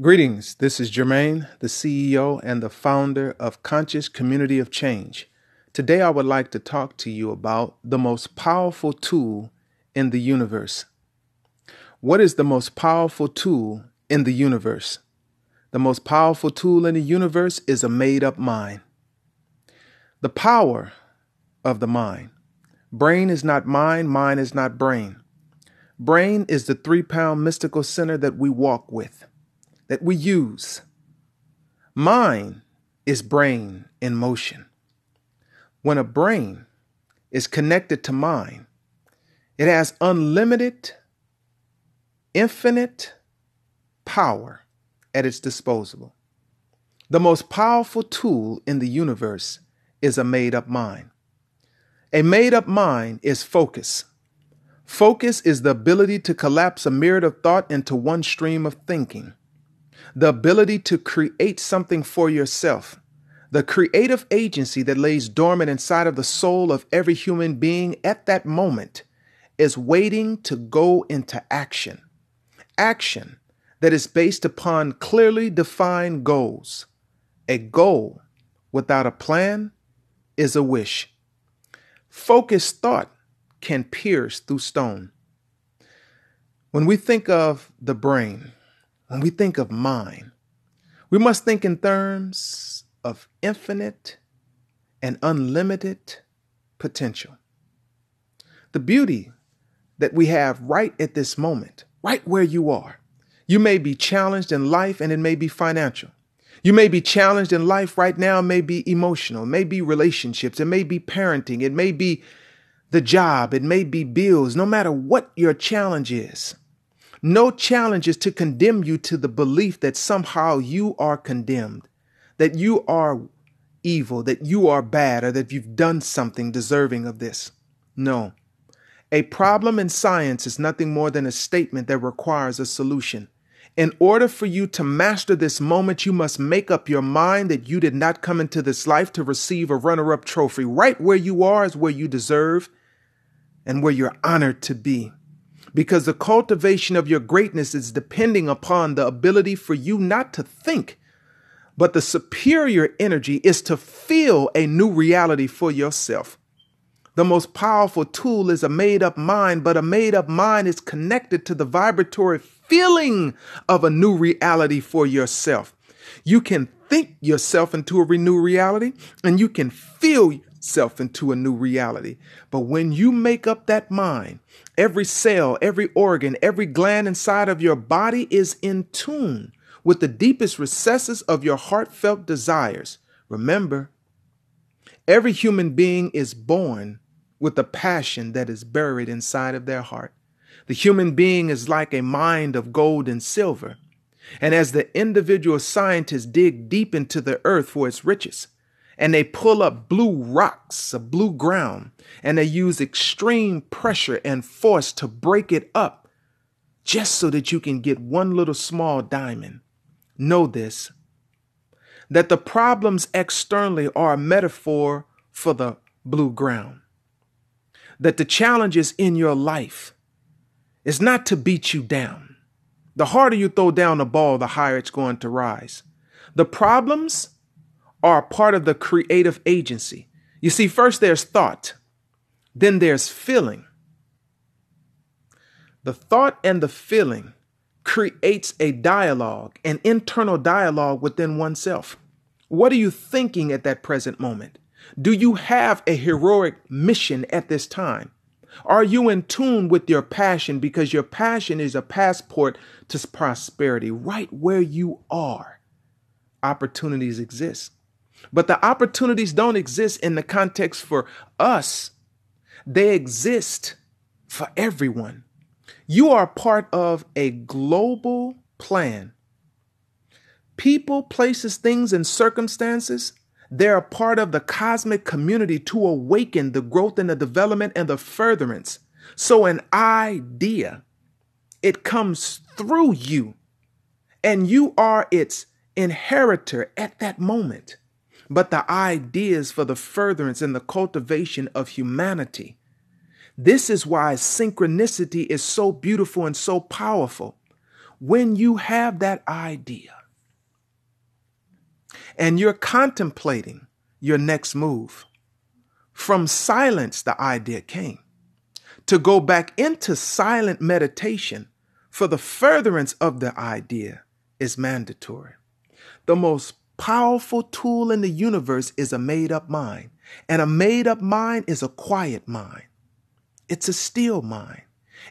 Greetings. This is Jermaine, the CEO and the founder of Conscious Community of Change. Today, I would like to talk to you about the most powerful tool in the universe. What is the most powerful tool in the universe? The most powerful tool in the universe is a made up mind. The power of the mind. Brain is not mind, mind is not brain. Brain is the three pound mystical center that we walk with that we use. Mind is brain in motion. When a brain is connected to mind, it has unlimited, infinite power at its disposal. The most powerful tool in the universe is a made up mind. A made up mind is focus. Focus is the ability to collapse a myriad of thought into one stream of thinking the ability to create something for yourself, the creative agency that lays dormant inside of the soul of every human being at that moment is waiting to go into action. Action that is based upon clearly defined goals. A goal without a plan is a wish. Focused thought can pierce through stone. When we think of the brain, when we think of mine, we must think in terms of infinite and unlimited potential. The beauty that we have right at this moment, right where you are. You may be challenged in life and it may be financial. You may be challenged in life right now, may be emotional, may be relationships, it may be parenting, it may be the job, it may be bills, no matter what your challenge is. No challenge is to condemn you to the belief that somehow you are condemned, that you are evil, that you are bad, or that you've done something deserving of this. No. A problem in science is nothing more than a statement that requires a solution. In order for you to master this moment, you must make up your mind that you did not come into this life to receive a runner up trophy. Right where you are is where you deserve and where you're honored to be because the cultivation of your greatness is depending upon the ability for you not to think, but the superior energy is to feel a new reality for yourself. The most powerful tool is a made up mind, but a made up mind is connected to the vibratory feeling of a new reality for yourself. You can think yourself into a renewed reality and you can feel yourself into a new reality. But when you make up that mind, every cell, every organ, every gland inside of your body is in tune with the deepest recesses of your heartfelt desires. Remember, every human being is born with a passion that is buried inside of their heart. The human being is like a mind of gold and silver. And as the individual scientists dig deep into the earth for its riches, and they pull up blue rocks, a blue ground, and they use extreme pressure and force to break it up just so that you can get one little small diamond. Know this that the problems externally are a metaphor for the blue ground. That the challenges in your life is not to beat you down. The harder you throw down the ball, the higher it's going to rise. The problems are part of the creative agency. You see, first there's thought, then there's feeling. The thought and the feeling creates a dialogue, an internal dialogue within oneself. What are you thinking at that present moment? Do you have a heroic mission at this time? Are you in tune with your passion because your passion is a passport to prosperity right where you are? Opportunities exist. But the opportunities don't exist in the context for us, they exist for everyone. You are part of a global plan. People, places, things, and circumstances, they're a part of the cosmic community to awaken the growth and the development and the furtherance. So, an idea, it comes through you, and you are its inheritor at that moment but the ideas for the furtherance and the cultivation of humanity. This is why synchronicity is so beautiful and so powerful. when you have that idea and you're contemplating your next move, from silence, the idea came. To go back into silent meditation for the furtherance of the idea is mandatory. The most powerful tool in the universe is a made up mind, and a made up mind is a quiet mind. It's a still mind.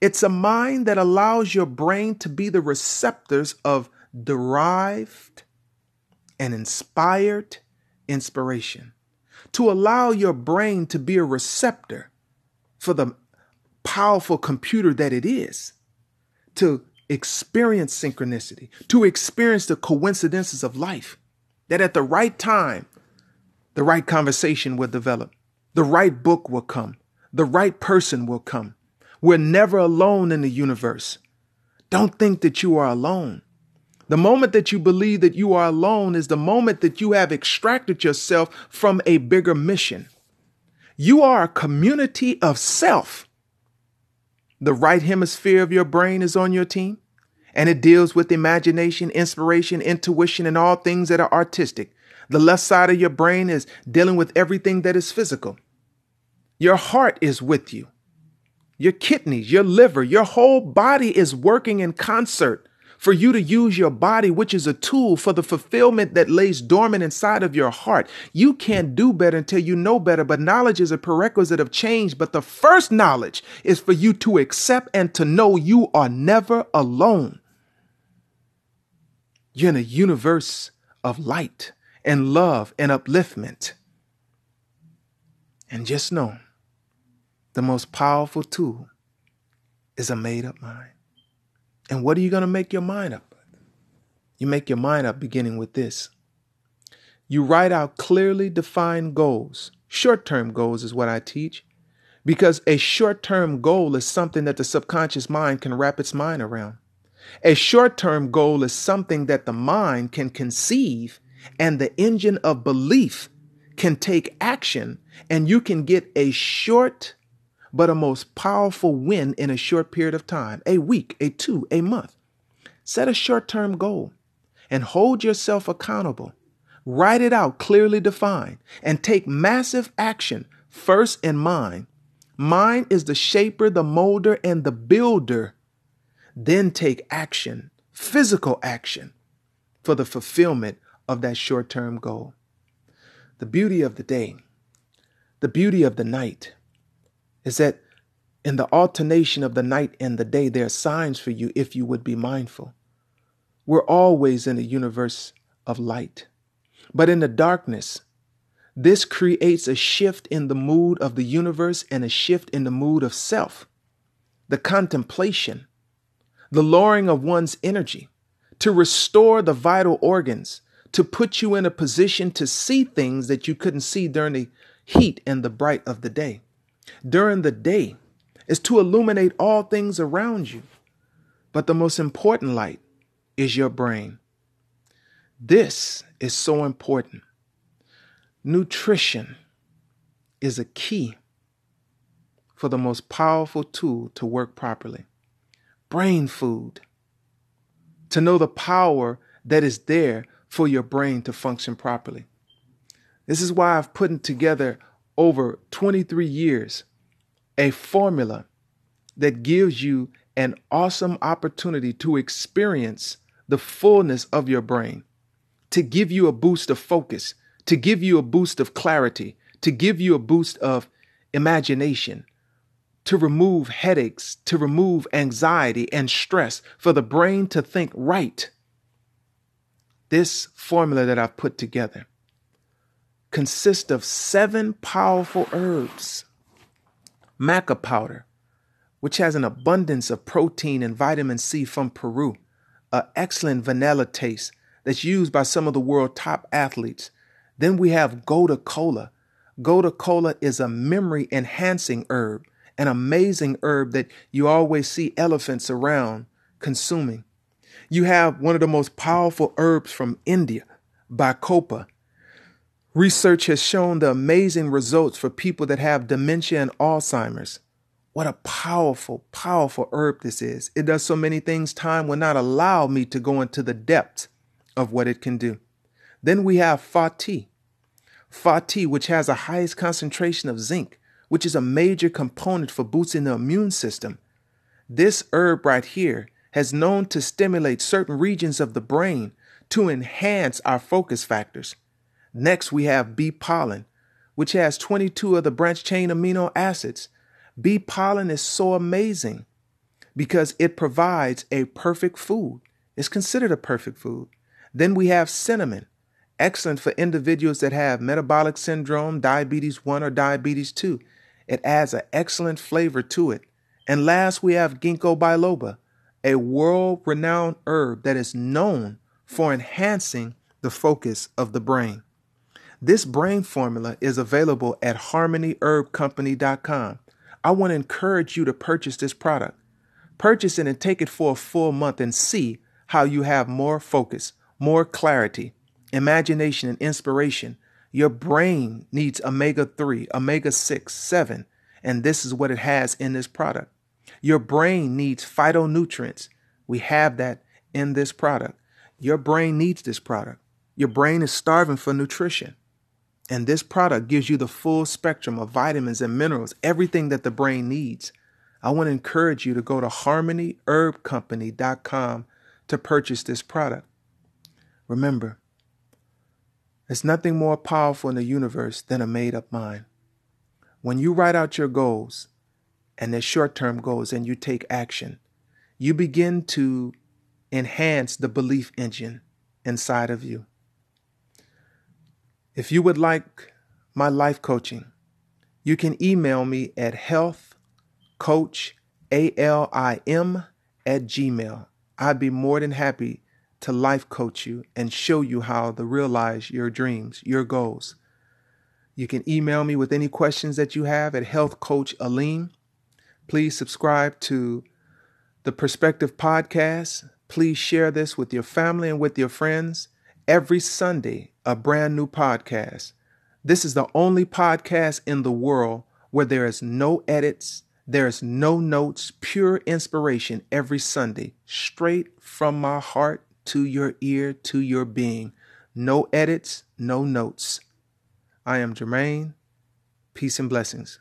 It's a mind that allows your brain to be the receptors of derived and inspired inspiration, to allow your brain to be a receptor for the powerful computer that it is, to experience synchronicity, to experience the coincidences of life, that at the right time, the right conversation will develop, the right book will come, the right person will come. We're never alone in the universe. Don't think that you are alone. The moment that you believe that you are alone is the moment that you have extracted yourself from a bigger mission. You are a community of self. The right hemisphere of your brain is on your team, and it deals with imagination, inspiration, intuition, and all things that are artistic. The left side of your brain is dealing with everything that is physical. Your heart is with you. Your kidneys, your liver, your whole body is working in concert for you to use your body, which is a tool for the fulfillment that lays dormant inside of your heart. You can't do better until you know better, but knowledge is a prerequisite of change. But the first knowledge is for you to accept and to know you are never alone. You're in a universe of light and love and upliftment. And just know the most powerful tool is a made up mind. And what are you going to make your mind up? You make your mind up beginning with this. You write out clearly defined goals. Short term goals is what I teach because a short term goal is something that the subconscious mind can wrap its mind around. A short term goal is something that the mind can conceive and the engine of belief can take action, and you can get a short but a most powerful win in a short period of time a week, a two, a month. Set a short term goal and hold yourself accountable. Write it out clearly defined and take massive action first in mind. Mind is the shaper, the molder, and the builder. Then take action, physical action, for the fulfillment of that short term goal. The beauty of the day, the beauty of the night, is that in the alternation of the night and the day, there are signs for you if you would be mindful. We're always in a universe of light. But in the darkness, this creates a shift in the mood of the universe and a shift in the mood of self. The contemplation, the lowering of one's energy to restore the vital organs, to put you in a position to see things that you couldn't see during the heat and the bright of the day during the day is to illuminate all things around you. But the most important light is your brain. This is so important. Nutrition is a key for the most powerful tool to work properly. Brain food. To know the power that is there for your brain to function properly. This is why I've put together over 23 years a formula that gives you an awesome opportunity to experience the fullness of your brain, to give you a boost of focus, to give you a boost of clarity, to give you a boost of imagination, to remove headaches, to remove anxiety and stress, for the brain to think right. This formula that I've put together consists of seven powerful herbs. Maca powder, which has an abundance of protein and vitamin C from Peru, an excellent vanilla taste that's used by some of the world top athletes. Then we have Gotu Kola. Gotu Kola is a memory enhancing herb, an amazing herb that you always see elephants around consuming. You have one of the most powerful herbs from India, Bacopa. Research has shown the amazing results for people that have dementia and Alzheimer's. What a powerful, powerful herb this is. It does so many things time will not allow me to go into the depth of what it can do. Then we have Fo-ti. Fo-ti, which has the highest concentration of zinc, which is a major component for boosting the immune system. This herb right here has known to stimulate certain regions of the brain to enhance our focus factors. Next, we have bee pollen, which has 22 of the branch chain amino acids. Bee pollen is so amazing because it provides a perfect food. It's considered a perfect food. Then we have cinnamon, excellent for individuals that have metabolic syndrome, diabetes 1 or diabetes 2. It adds an excellent flavor to it. And last, we have ginkgo biloba, a world renowned herb that is known for enhancing the focus of the brain. This brain formula is available at harmonyherbcompany.com. I want to encourage you to purchase this product. Purchase it and take it for a full month and see how you have more focus, more clarity, imagination, and inspiration. Your brain needs omega 3, omega 6, 7, and this is what it has in this product. Your brain needs phytonutrients. We have that in this product. Your brain needs this product. Your brain is starving for nutrition. And this product gives you the full spectrum of vitamins and minerals, everything that the brain needs. I want to encourage you to go to harmonyherbcompany.com to purchase this product. Remember, there's nothing more powerful in the universe than a made up mind. When you write out your goals and their short term goals and you take action, you begin to enhance the belief engine inside of you. If you would like my life coaching, you can email me at healthcoachalim at gmail. I'd be more than happy to life coach you and show you how to realize your dreams, your goals. You can email me with any questions that you have at Health Coach healthcoachalim. Please subscribe to the Perspective Podcast. Please share this with your family and with your friends every Sunday a brand new podcast. This is the only podcast in the world where there is no edits, there is no notes, pure inspiration every Sunday, straight from my heart to your ear to your being. No edits, no notes. I am Jermaine. Peace and blessings.